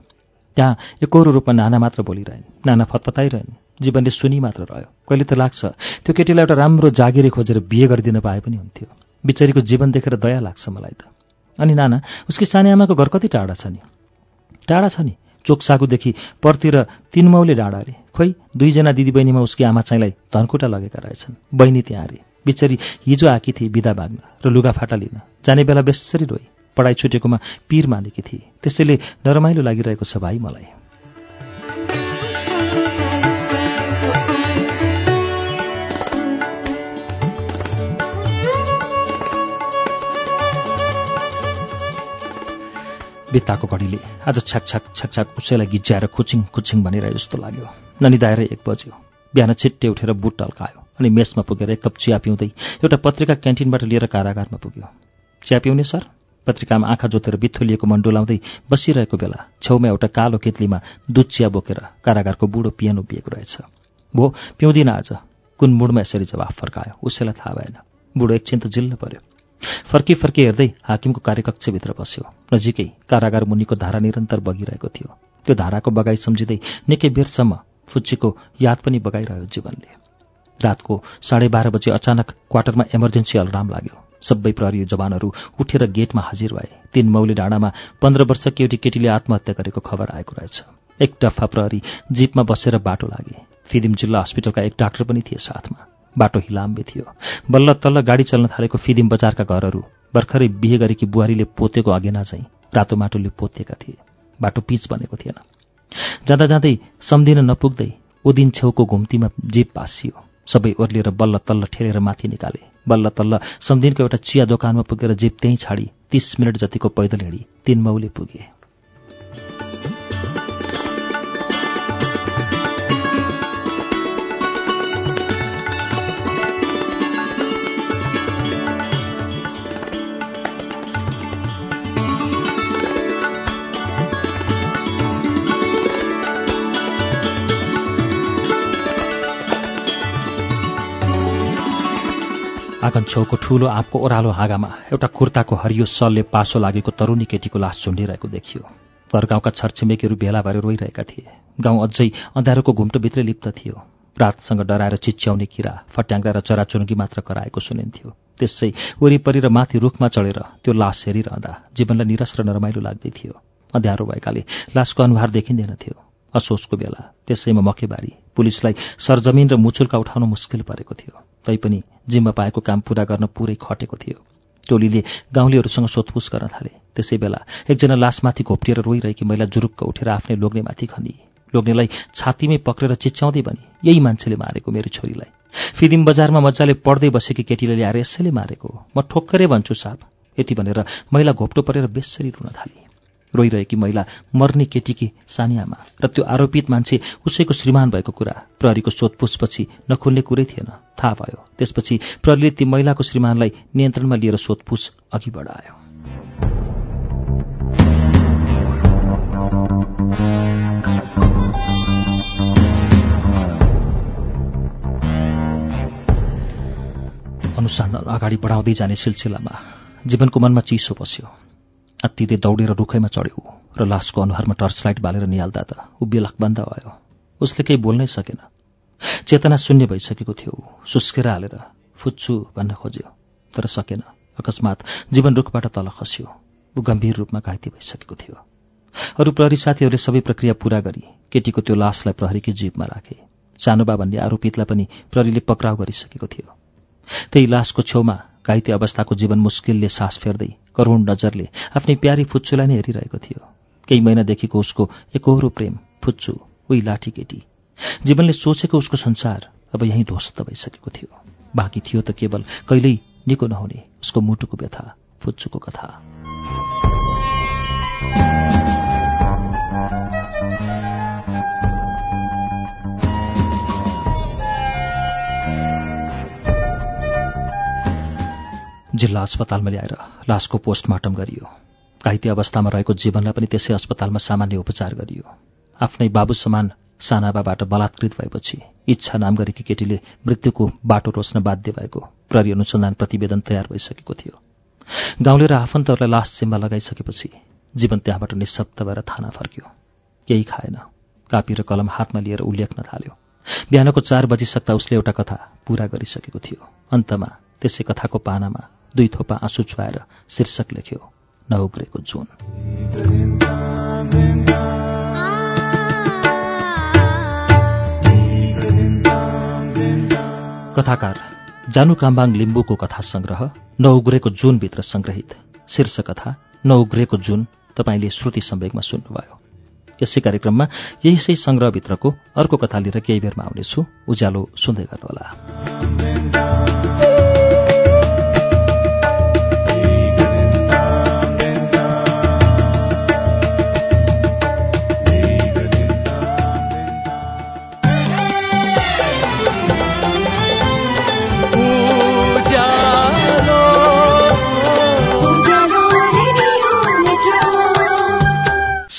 त्यहाँ एकरो रूपमा नाना मात्र बोलिरहन्। नाना फतफताइरहन्। जीवनले सुनि मात्र रह्यो। कहिले त लाग्छ त्यो केटीलाई एउटा राम्रो जागिरे खोजेर बिहे गरिदिन पाए पनि हुन्थ्यो। बिचरीको जीवन देखेर दया लाग्छ मलाई त। अनि नाना उसकी सानी आमाको घर कति टाढा छ नि? टाढा छ नि? चोकसागुदेखि पर्तिर तिन मौले डाँडा अरे खोइ दुईजना दिदीबहिनीमा उसकी आमा चाहिँलाई धनकुटा लगेका रहेछन्। बहिनी त्यहाँ अरे बिचरी हिजो आकी थिए बिदा माग्न र लुगाफाटा लिन। जाने बेला बेसरी रोए। पढाइ छुटेकोमा पीर मानेकी थिए। त्यसैले नरमाइलो लागिरहेको छ भाइ मलाई। बित्ताको घडीले आज छ्याक छ्याक छ्याक उसैलाई गिज्याएर खुचिङ खुचिङ भनिरहे जस्तो लाग्यो। ननिदाएर एक बज्यो। बिहान छिट्टै उठेर बुट टल्कायो अनि मेसमा पुगेर एक कप चिया पिउँदै एउटा पत्रिका क्यान्टिनबाट लिएर कारागारमा पुग्यो। चिया पिउने सर? पत्रिकामा आँखा जोतेर बित्थोलिएको मन डुलाउँदै बसिरहेको बेला छेउमा एउटा कालो केतलीमा दुध चिया बोकेर कारागारको बुढो पिएन उभिएको रहेछ। भो पिउँदिन आज। कुन मुडमा यसरी जवाफ फर्कायो? उसैलाई थाहा भएन। बुढो एकछिन त जिल्ल पर्यो। फर्की फर्की हेर्दै हाकिमको कार्यकक्षभित्र बस्यो। नजिकै कारागार मुनिको धारा निरन्तर बगिरहेको थियो। त्यो धाराको बगाई सम्झिँदै निकै बेरसम्म फुच्चीको याद पनि बगाइरह्यो जीवनले। रातको साढे बाह्र बजे अचानक क्वार्टरमा इमर्जेन्सी अलार्म लाग्यो। सबै प्रहरी जवानहरू उठेर गेटमा हाजिर भए। तीन मौली डाँडामा पन्ध्र वर्ष एउटी केटीले आत्महत्या गरेको खबर आएको रहेछ। एक डफा प्रहरी जीपमा बसेर बाटो लागे। फिदिम जिल्ला हस्पिटलका एक डाक्टर पनि थिए साथमा। बाटो हिलाम्बे थियो। बल्ल तल्ल गाडी चल्न थालेको फिदिम बजारका घरहरू भर्खरै बिहे गरेकी बुहारीले पोतेको अगेना चाहिँ रातो माटोले पोतेका थिए। बाटो पिच बनेको थिएन। जाँदा जाँदै सम्झिन नपुग्दै उदिन छेउको घुम्तीमा जीप पासियो। सबै ओर्लिएर बल्ल तल्ल ठेलेर माथि निकाले। बल्ल तल्ल सम्दिनको एउटा चिया दोकानमा पुगेर जीप त्यहीँ छाडी तीस मिनट जतिको पैदल हिँडी तीन मौले पुगे। आँगन छेउको ठूलो आँपको ओह्रालो हाँगामा एउटा कुर्ताको हरियो सलले पासो लागेको तरुणी केटीको लास झुन्डिरहेको देखियो। घर गाउँका छरछिमेकीहरू भेला भएर रोइरहेका थिए। गाउँ अझै अँध्यारोको घुम्टोभित्रै लिप्त थियो। रातसँग डराएर चिच्याउने किरा फट्याङ्ग्रा र चराचुरुङ्गी मात्र कराएको सुनिन्थ्यो। त्यसै वरिपरि र माथि रुखमा चढेर त्यो लास हेरिरहँदा जीवनलाई निरस र नरमाइलो लाग्दै थियो। अँध्यारो भएकाले लासको अनुहार देखिँदैन थियो। असोचको बेला त्यसैमा मकेबारी पुलिसलाई सरजमिन र मुचुल्का उठाउन मुस्किल परेको थियो। तैपनि जिम्मा पाएको काम पूरा गर्न पुरै खटेको थियो। टोलीले गाउँलेहरूसँग सोधपुछ गर्न थाले। त्यसै बेला एकजना लासमाथि घोप्टिएर रोइरहेकी महिला जुरुक्क उठेर आफ्नै लोग्नेमाथि खनी लोग्नेलाई छातीमै पक्रेर चिच्याउँदै भनी यही मान्छेले मारेको मेरो छोरीलाई। फिदिम बजारमा मजाले पढ्दै बसेकी केटीले ल्याएर यसैले मारेको। म ठोक्करै भन्छु साहब। यति भनेर महिला घोप्टो परेर बेसरी रुन थाली। रोइरहेकी महिला मर्ने केटीकी सानियामा र त्यो आरोपित मान्छे उसैको श्रीमान भएको कुरा प्रहरीको सोधपुछपछि नखुल्ने कुरै थिएन। थाहा भयो। त्यसपछि प्रहरीले ती महिलाको श्रीमानलाई नियन्त्रणमा लिएर सोधपुछ अघि बढायो। अनुसन्धान अगाडि बढाउँदै जाने सिलसिलामा जीवनको मनमा चिसो बस्यो अत्तिले दौडेर रुखैमा चढ्यो र लासको अनुहारमा टर्चलाइट बालेर निहाल्दा त ऊ बेलकबन्द भयो। उसले केही बोल्नै सकेन। चेतना शून्य भइसकेको थियो। सुस्केर हालेर फुच्छु भन्न खोज्यो तर सकेन। अकस्मात जीवन रुखबाट तल खस्यो। ऊ गम्भीर रूपमा घाइते भइसकेको थियो। अरू प्रहरी साथीहरूले सबै प्रक्रिया पूरा गरी केटीको त्यो लासलाई प्रहरीकी जीवमा राखे। सानोबा भन्ने आरोपितलाई पनि प्रहरीले पक्राउ गरिसकेको थियो। त्यही लासको छेउमा घाइते अवस्थाको जीवन मुस्किलले सास फेर्दै करुण नजरले आफ्नै प्यारी फुच्चुलाई नै हेरिरहेको थियो। केही महिनादेखिको उसको एकहोरो प्रेम फुच्चु उही लाठी केटी। जीवनले सोचेको उसको संसार अब यहीँ ध्वस्त भइसकेको थियो। बाँकी थियो त केवल कहिल्यै निको नहुने उसको मुटुको व्यथा फुच्चुको कथा। जिल्ला अस्पतालमा ल्याएर लासको पोस्टमार्टम गरियो। घाइते अवस्थामा रहेको जीवनलाई पनि त्यसै अस्पतालमा सामान्य उपचार गरियो। आफ्नै बाबु समान सानाबाबाट बलात्कृत भएपछि इच्छा नाम गरेकी केटीले मृत्युको बाटो रोज्न बाध्य भएको प्रहरी अनुसन्धान प्रतिवेदन तयार भइसकेको थियो। गाउँले र आफन्तहरूलाई लास जिम्मा लगाइसकेपछि जीवन त्यहाँबाट निशब्द भएर थाना फर्क्यो। केही खाएन। कापी र कलम हातमा लिएर ऊ लेख्न थाल्यो। बिहानको चार बजिसक्दा उसले एउटा कथा पूरा गरिसकेको थियो। अन्तमा त्यसै कथाको पानामा दुई थोपा आँसु छुवाएर शीर्षक लेख्यो नउग्रेको जुन। कथाकार जानु काम्बाङ लिम्बूको कथा संग्रह नउग्रेको जुनभित्र संग्रहित। शीर्ष कथा नउग्रेको जुन तपाईँले श्रुति सम्वेकमा सुन्नुभयो। यसै कार्यक्रममा यही सही संग्रहभित्रको अर्को कथा लिएर केही बेरमा आउनेछु। उज्यालो सुन्दै गर्नुहोला।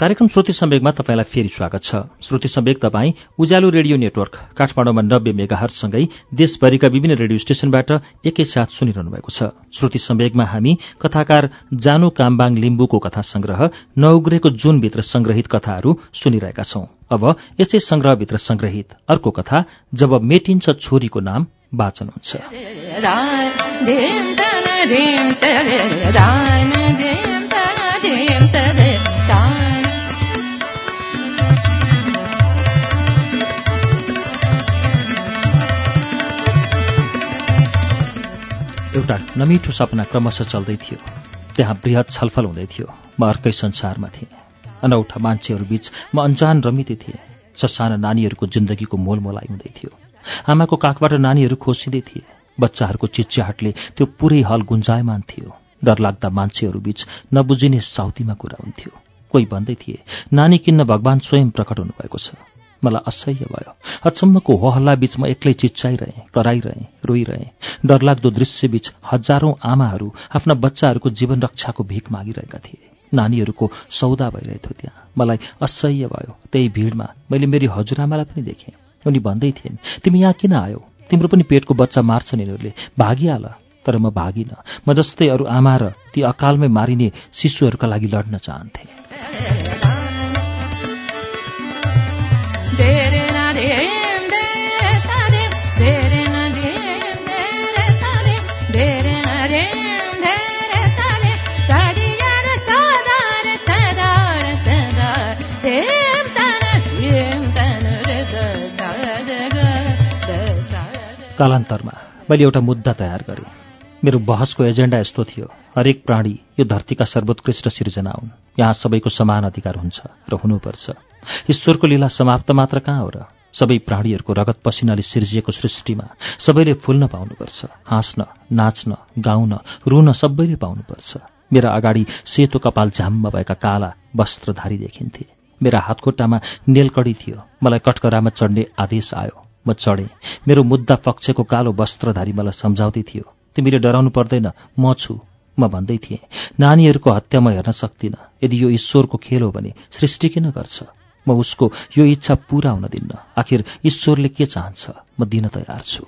कार्यक्रम श्रुति सम्वेकमा तपाईँलाई फेरि स्वागत छ श्रुति सम्वेक तपाईँ उज्यालो रेडियो नेटवर्क काठमाडौँमा नब्बे मेगाहरसँगै देशभरिका विभिन्न रेडियो स्टेशनबाट एकैसाथ सुनिरहनु भएको छ श्रुति सम्वेकमा हामी कथाकार जानु काम्बाङ लिम्बूको कथा संग्रह नउग्रेको जुनभित्र संग्रहित कथाहरू सुनिरहेका छौं अब यसै संग्रहभित्र संग्रहित अर्को कथा जब मेटिन्छ छोरीको नाम वाचन हुन्छ एउटा नमिठो सपना क्रमशः चल्दै थियो। त्यहाँ वृहत छलफल हुँदै थियो। म अर्कै संसारमा थिएँ। अनौठा मान्छेहरू बीच म अन्जान रमिते थिएँ। ससाना नानीहरूको जिन्दगीको मोलमोलाइ हुँदै थियो। आमाको काखबाट नानीहरू खोसिँदै थिए। बच्चाहरूको चिच्याहटले त्यो पुरै हल गुन्जायमान थियो। डरलाग्दा मान्छेहरू बीच नबुझिने साउतीमा कुरा हुन्थ्यो। कोही भन्दै थिए नानी किन्न भगवान स्वयं प्रकट हुनुभएको छ। मलाई असह्य भयो। अचम्मको बीच म एक्लै चिच्चाइरहेँ कराइरहेँ रोइरहेँ। डरलाग्दो दृश्यबीच हजारौं आमाहरू आफ्ना बच्चाहरूको जीवन रक्षाको भिख मागिरहेका थिए। नानीहरूको सौदा भइरहेको थियो त्यहाँ। मलाई असह्य भयो। त्यही भिडमा मैले मेरी हजुरआमालाई पनि देखेँ। उनी भन्दै थिइन् तिमी यहाँ किन आयो? तिम्रो पनि पेटको बच्चा मार्छन् यिनीहरूले। भागिहाल। तर म भागिनँ। म जस्तै अरू आमा र ती अकालमै मारिने शिशुहरूका लागि लड्न चाहन्थे। कालान्तरमा मैले एउटा मुद्दा तयार गरेँ। मेरो बहसको एजेन्डा यस्तो थियो हरेक प्राणी यो धरतीका सर्वोत्कृष्ट सिर्जना हुन्। यहाँ सबैको समान अधिकार हुन्छ र हुनुपर्छ। ईश्वरको लीला समाप्त मात्र कहाँ हो र? सबै प्राणीहरूको रगत पसिनाले सिर्जिएको सृष्टिमा सबैले फुल्न पाउनुपर्छ हाँस्न नाच्न गाउन रुन सबैले पाउनुपर्छ। मेरा अगाडि सेतो कपाल झ्याम्म भएका काला वस्त्रधारी देखिन्थे। मेरा हातखुट्टामा नेलकडी थियो। मलाई कटकरामा चढ्ने आदेश आयो। म चढेँ। मेरो मुद्दा पक्षको कालो वस्त्रधारी मलाई सम्झाउँदै थियो। तिमीले डराउनु पर्दैन म छु। म भन्दै थिएँ नानीहरूको हत्या म हेर्न सक्दिनँ। यदि यो ईश्वरको खेल हो भने सृष्टि किन गर्छ? म उसको यो इच्छा पूरा हुन दिन्न। आखिर ईश्वरले के चाहन्छ? म दिन तयार छु।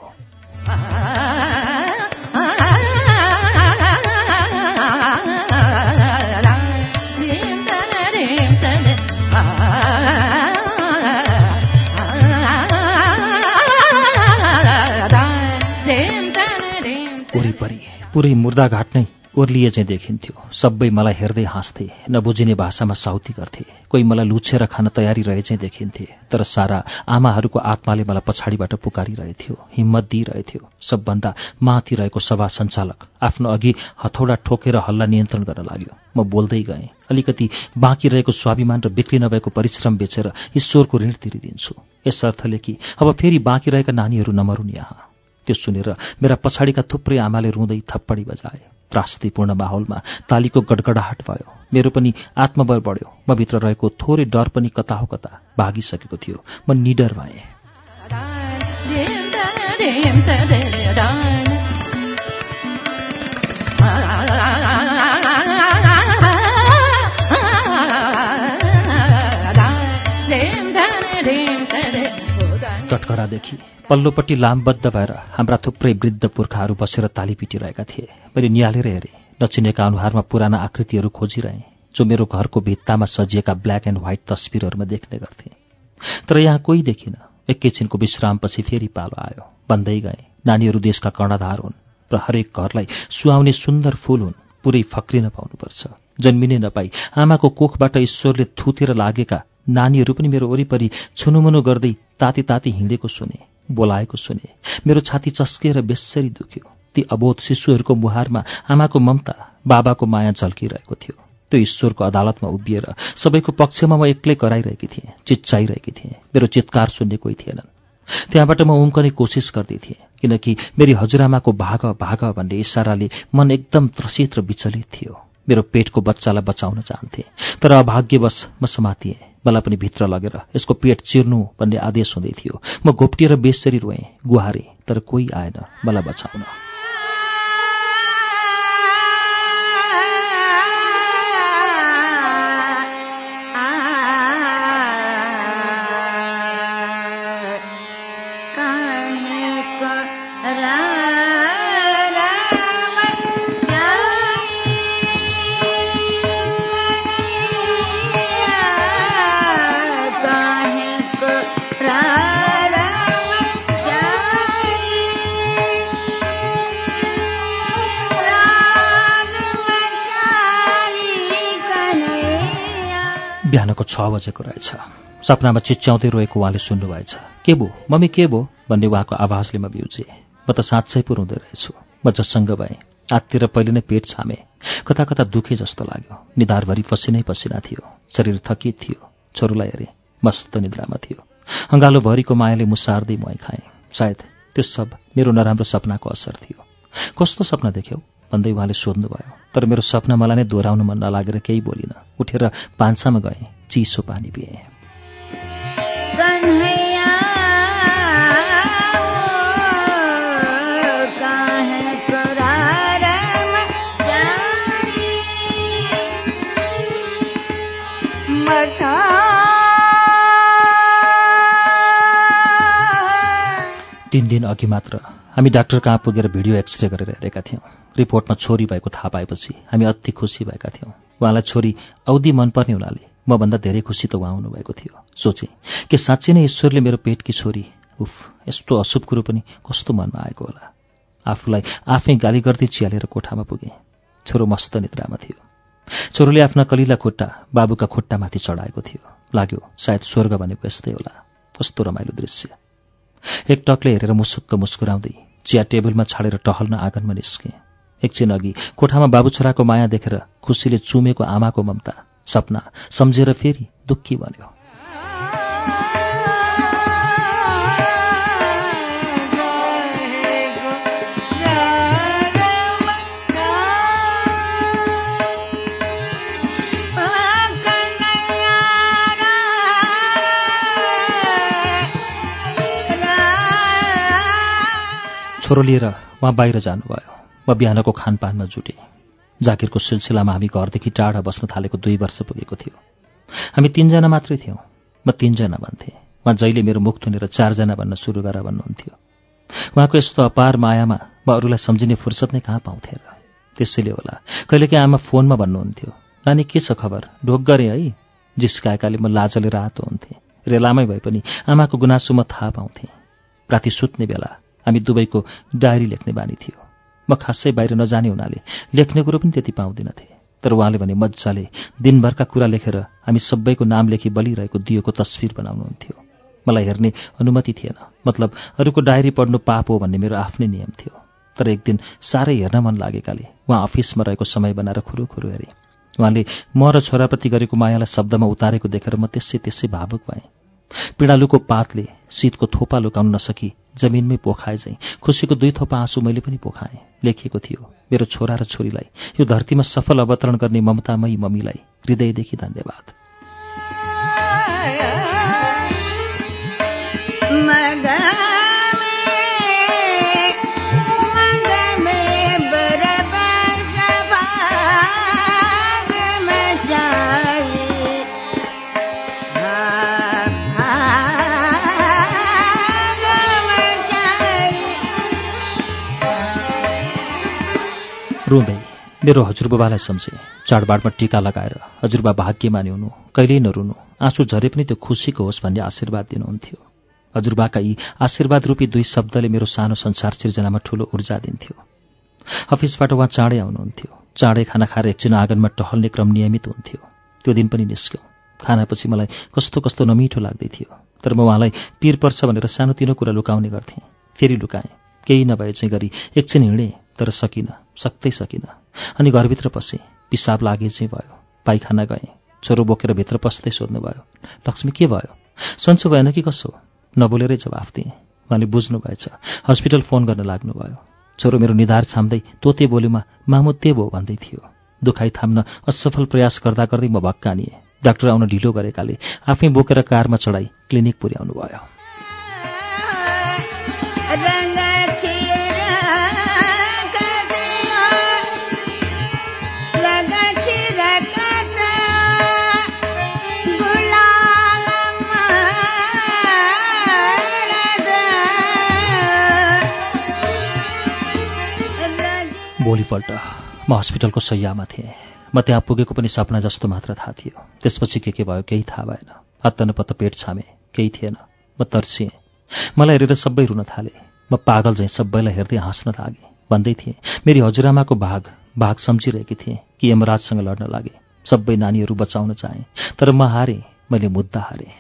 पुरै मुर्दाघाट नै ओर्लिए चाहिँ देखिन्थ्यो। सबै मलाई हेर्दै हाँस्थे नबुझिने भाषामा साउती गर्थे। कोही मलाई लुछेर खान तयारी रहे चाहिँ देखिन्थे तर सारा आमाहरूको आत्माले मलाई पछाडिबाट पुकारिरहेथ्यो हिम्मत दिइरहेथ्यो। सबभन्दा माथि रहेको सभा सञ्चालक आफ्नो अघि हथौडा ठोकेर हल्ला नियन्त्रण गर्न लाग्यो। म बोल्दै गएँ अलिकति बाँकी रहेको स्वाभिमान र बिक्री नभएको परिश्रम बेचेर ईश्वरको ऋण तिरिदिन्छु। यस अर्थले कि अब फेरि बाँकी रहेका नानीहरू नमरुन् यहाँ। त्यो सुनेर मेरा पछाडिका थुप्रै आमाले रुँदै थप्पडी बजाए। त्रास्तीपूर्ण माहौलमा तालीको गडगडाहट भयो। मेरो पनि आत्मबल बढ्यो। म भित्र रहेको थोरै डर पनि कता हो कता भागिसकेको थियो। म निडर भएँ। कटकरादेखि पल्लोपट्टि लामबद्ध भएर हाम्रा थुप्रै वृद्ध पुर्खाहरू बसेर ताली पिटिरहेका थिए। मैले निहालेर हेरेँ नचिनेका अनुहारमा पुराना आकृतिहरू खोजिरहेँ जो मेरो घरको भित्तामा सजिएका ब्ल्याक एन्ड व्हाइट तस्विरहरूमा देख्ने गर्थे। तर यहाँ कोही देखिन। एकैछिनको विश्रामपछि फेरि पालो आयो। भन्दै गए। नानीहरू देशका कर्णधार हुन् र हरेक घरलाई सुहाउने सुन्दर फूल हुन्। पुरै फक्रिन पाउनुपर्छ। जन्मिने नपाई आमाको कोखबाट ईश्वरले थुतेर लागेका नानीहरू पनि मेरो वरिपरि छुनुमुनु गर्दै ताती ताती हिँडेको सुने बोलाएको सुने। मेरो छाती चस्किएर बेसरी दुख्यो। ती अबोध शिशुहरूको मुहारमा आमाको ममता बाबाको माया झल्किरहेको थियो। त्यो ईश्वरको अदालतमा उभिएर सबैको पक्षमा म एक्लै कराइरहेकी थिएँ चिच्चाइरहेकी थिएँ। मेरो चित्कार सुन्ने कोही थिएनन्। त्यहाँबाट म उम्कने कोसिस गर्दै थिएँ किनकि मेरी हजुरआमाको भाग भाग भन्ने इसाराले मन एकदम त्रसित र विचलित थियो। मेरो पेटको बच्चालाई बचाउन चाहन्थे तर अभाग्यवश म समातिएँ। मलाई पनि भित्र लगेर यसको पेट चिर्नु भन्ने आदेश हुँदै थियो। म घोप्टिएर बेसरी रोएँ गुहारे तर कोही आएन मलाई बचाउन। छ बजेको रहेछ। सपनामा चिच्याउँदै रोएको उहाँले सुन्नुभएछ के भो? मम्मी के भो? भन्ने उहाँको आवाजले म बिउजे। म त साँच्चै पो रुँदै रहेछु। म जससँग भएँ आत्तिर पहिले नै पेट छामे। कता कता दुखे जस्तो लाग्यो। निधारभरि पसिनै पसिना थियो। शरीर थकित थियो। छोरुलाई हेरे। मस्त निद्रामा थियो। अँगालोभरिको मायाले मुसार्दै मै खाएँ। सायद त्यो सब मेरो नराम्रो सपनाको असर थियो। कस्तो सपना देख्यौ? भन्दै उहाँले सोध्नुभयो। तर मेरो सपना मलाई नै दोहोऱ्याउन मन नलागेर केही बोलिनँ। उठेर पान्छामा गएँ। चिसो पानी पिएँ। तीन दिन अघि मात्र हामी डाक्टर कहाँ पुगेर भिडियो एक्सरे गरेर हेरेका थियौँ। रिपोर्टमा छोरी भएको थाहा पाएपछि हामी अति खुसी भएका थियौँ। उहाँलाई छोरी औधी मनपर्ने हुनाले मभन्दा धेरै खुसी त उहाँ हुनुभएको थियो। सोचे के साँच्चै नै ईश्वरले मेरो पेटकी छोरी? उफ यस्तो अशुभ कुरो पनि कस्तो मनमा आएको होला। आफूलाई आफै गाली गर्दै चिहालेर कोठामा पुगेँ। छोरो मस्त निद्रामा थियो। छोरोले आफ्ना कलिला खुट्टा बाबुका खुट्टामाथि चढाएको थियो। लाग्यो सायद स्वर्ग भनेको यस्तै होला। कस्तो रमाइलो दृश्य। एक टकले हेरेर मुसुक्क मुस्कुराउँदै चिया टेबलमा छाडेर टहल्न आँगनमा निस्केँ। एकछिन अघि कोठामा बाबु छोराको माया देखेर खुसीले चुमेको आमाको ममता सपना सम्झेर फेरि दुःखी बन्यो। छोरो लिएर उहाँ बाहिर जानुभयो। म बिहानको खानपानमा जुटेँ। जागिरको सिलसिलामा हामी घरदेखि टाढा बस्न थालेको दुई वर्ष पुगेको थियो। हामी तिनजना मात्रै थियौँ। म तिनजना भन्थेँ। उहाँ जहिले मेरो मुख थुनेर चारजना भन्न सुरु गर भन्नुहुन्थ्यो। उहाँको यस्तो अपार मायामा म अरूलाई सम्झिने फुर्सद नै कहाँ पाउँथेँ र? त्यसैले होला कहिलेकाहीँ आमा फोनमा भन्नुहुन्थ्यो। नानी के छ खबर? ढोक गरेँ है? जिस्काएकाले म लाजले रातो हुन्थेँ। रेलामै भए पनि आमाको गुनासो म थाहा पाउँथेँ। राति सुत्ने बेला हामी दुवैको डायरी लेख्ने बानी थियो। म खासै बाहिर नजाने हुनाले लेख्ने कुरो पनि त्यति पाउँदिनथे। तर उहाँले भने मजाले दिनभरका कुरा लेखेर हामी सबैको नाम लेखी बलिरहेको दियोको तस्विर बनाउनुहुन्थ्यो। मलाई हेर्ने अनुमति थिएन। मतलब अरूको डायरी पढ्नु पाप हो भन्ने मेरो आफ्नै नियम थियो। तर एक दिन साह्रै हेर्न मन लागेकाले उहाँ अफिसमा रहेको समय बनाएर खुरु खुरु हेरेँ। उहाँले म र छोराप्रति गरेको मायालाई शब्दमा उतारेको देखेर म त्यसै त्यसै भावुक भएँ। पिँडालुको पातले शीतको थोपा लुकाउन नसकी जमिनमै पोखाए झैँ खुसीको दुई थोपा आँसु मैले पनि पोखाएँ लेखिएको थियो। मेरो छोरा र छोरीलाई यो धरतीमा सफल अवतरण गर्ने ममतामयी मम्मीलाई हृदयदेखि धन्यवाद। रुँदै मेरो हजुरबुबालाई सम्झेँ। चाडबाडमा टिका लगाएर हजुरबा भाग्यमानी हुनु कहिल्यै नरुनु। आँसु झरे पनि त्यो खुसीको होस् भन्ने आशीर्वाद दिनुहुन्थ्यो। हजुरबाका यी आशीर्वाद रूपी दुई शब्दले मेरो सानो संसार सिर्जनामा ठूलो ऊर्जा दिन्थ्यो। अफिसबाट उहाँ चाँडै आउनुहुन्थ्यो। चाँडै खाना खाएर एकछिन आँगनमा टहल्ने क्रम नियमित हुन्थ्यो। त्यो दिन पनि निस्क्यौँ। खानापछि मलाई कस्तो कस्तो नमिठो लाग्दै थियो। तर म उहाँलाई पिर पर्छ भनेर सानोतिनो कुरा लुकाउने गर्थेँ। फेरि लुकाएँ। केही नभए चाहिँ गरी एकछिन हिँडेँ। तर सकिनँ सक्दै सकिनँ। अनि घरभित्र पसेँ पिसाब लागे चाहिँ भयो पाइखाना गएँ छोरो बोकेर भित्र पस्दै सोध्नुभयो लक्ष्मी के भयो? सन्चो भएन कि कसो? नबोलेरै जवाफ दिएँ उहाँले बुझ्नुभएछ हस्पिटल फोन गर्न लाग्नुभयो छोरो मेरो निधार छाम्दै तोते बोलीमा मामु ते भो भन्दै थियो। दुखाइ थाम्न असफल प्रयास गर्दा गर्दै म भक्कानिएँ। डाक्टर आउन ढिलो गरेकाले आफै बोकेर कारमा चढाई क्लिनिक पुर्याउनु भयो। भोलिपल्ट म हस्पिटलको सैयामा थिएँ। म त्यहाँ पुगेको पनि सपना जस्तो मात्र थाहा थियो। त्यसपछि के के भयो केही थाहा भएन। हत्तनपत्त पेट छामे केही थिएन। म तर्सिएँ। मलाई हेरेर सबै रुन थाले। म पागल झैँ सबैलाई हेर्दै हाँस्न लागेँ। भन्दै थिएँ मेरी हजुरआमाको भाग भाग सम्झिरहेकी थिएँ कि यमराजसँग लड्न लागे। सबै नानीहरू बचाउन चाहेँ। तर म हारेँ मैले मुद्दा हारेँ।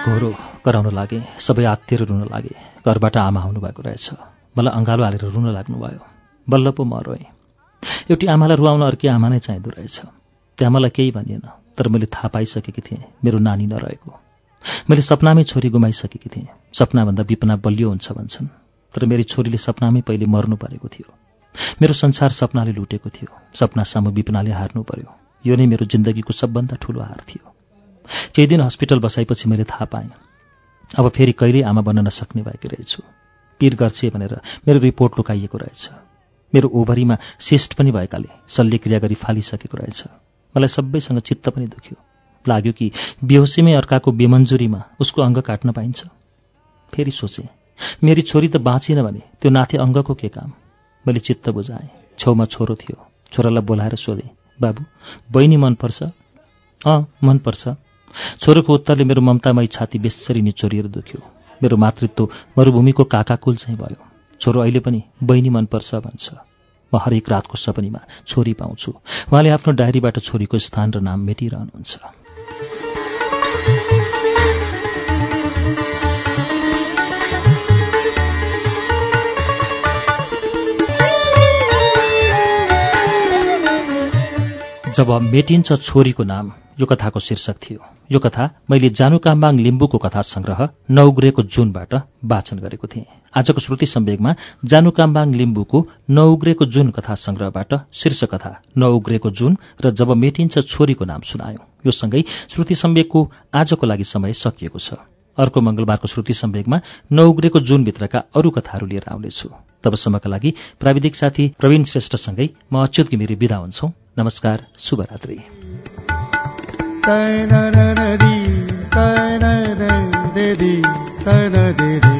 एकहोरो कराउन लागे सबै आत्तिएर रुन लागे घरबाट आमा आउनुभएको रहेछ। मलाई अँगालो हालेर रुन लाग्नुभयो। बल्ल पो म रोएँ एउटी आमालाई रुवाउन अर्की आमा नै चाहिँदो रहेछ। त्यहाँ मलाई केही भनिएन तर मैले थाहा पाइसकेकी थिएँ मेरो नानी नरहेको। मैले सपनामै छोरी गुमाइसकेकी थिएँ। सपनाभन्दा विपना बलियो हुन्छ भन्छन्। तर मेरी छोरीले सपनामै पहिले मर्नु परेको थियो। मेरो संसार सपनाले लुटेको थियो। सपना सामु विपनाले हार्नु पर्यो। यो नै मेरो जिन्दगीको सबभन्दा ठूलो हार थियो। केही दिन हस्पिटल बसाएपछि मैले थाहा पाएँ। अब फेरि कहिल्यै आमा बन्न नसक्ने भएकी रहेछु। पिर गर्छे भनेर मेरो रिपोर्ट लुकाइएको रहेछ। मेरो ओभरीमा सिस्ट पनि भएकाले शल्यक्रिया गरी फालिसकेको रहेछ। मलाई सबैसँग चित्त पनि दुख्यो। लाग्यो कि बेहोसीमै अर्काको बेमन्जुरीमा उसको अङ्ग काट्न पाइन्छ। फेरि सोचेँ मेरी छोरी त बाँचिन भने त्यो नाथे अङ्गको के काम? मैले चित्त बुझाएँ। छेउमा छोरो थियो। छोरालाई बोलाएर सोधेँ बाबु बहिनी मनपर्छ? अँ मनपर्छ। छोरोको उत्तरले मेरो ममतामय छाती बेसरी निचोरिएर दुख्यो। मेरो मातृत्व मरुभूमिको काकाकुल चाहिँ भयो। छोरो अहिले पनि बहिनी मनपर्छ भन्छ। म हरेक रातको सपनीमा छोरी पाउँछु। उहाँले आफ्नो डायरीबाट छोरीको स्थान र नाम मेटिरहनुहुन्छ। जब मेटिन्छ छोरीको नाम यो कथाको शीर्षक थियो। यो कथा मैले जानुकाम्बाङ लिम्बूको कथा संग्रह नौग्रेको जुनबाट वाचन गरेको थिएँ। आजको श्रुति सम्वेगमा जानुकाम्बाङ लिम्बूको नौग्रेको जुन कथा संग्रहबाट शीर्ष कथा नौग्रेको जुन र जब मेटिन्छ छोरीको नाम सुनायो। यो सँगै श्रुति सम्वेगको आजको लागि समय सकिएको छ। अर्को मंगलबारको श्रुति सम्वेगमा नौग्रेको जुनभित्रका अरू कथाहरू लिएर आउनेछु। तबसम्मका लागि प्राविधिक साथी प्रवीण श्रेष्ठसँगै म अच्युत घिमिरी विदा हुन्छौ। नमस्कार शुभरात्री। ै नदी तैन देदी तैन देदी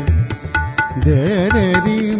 जय देदी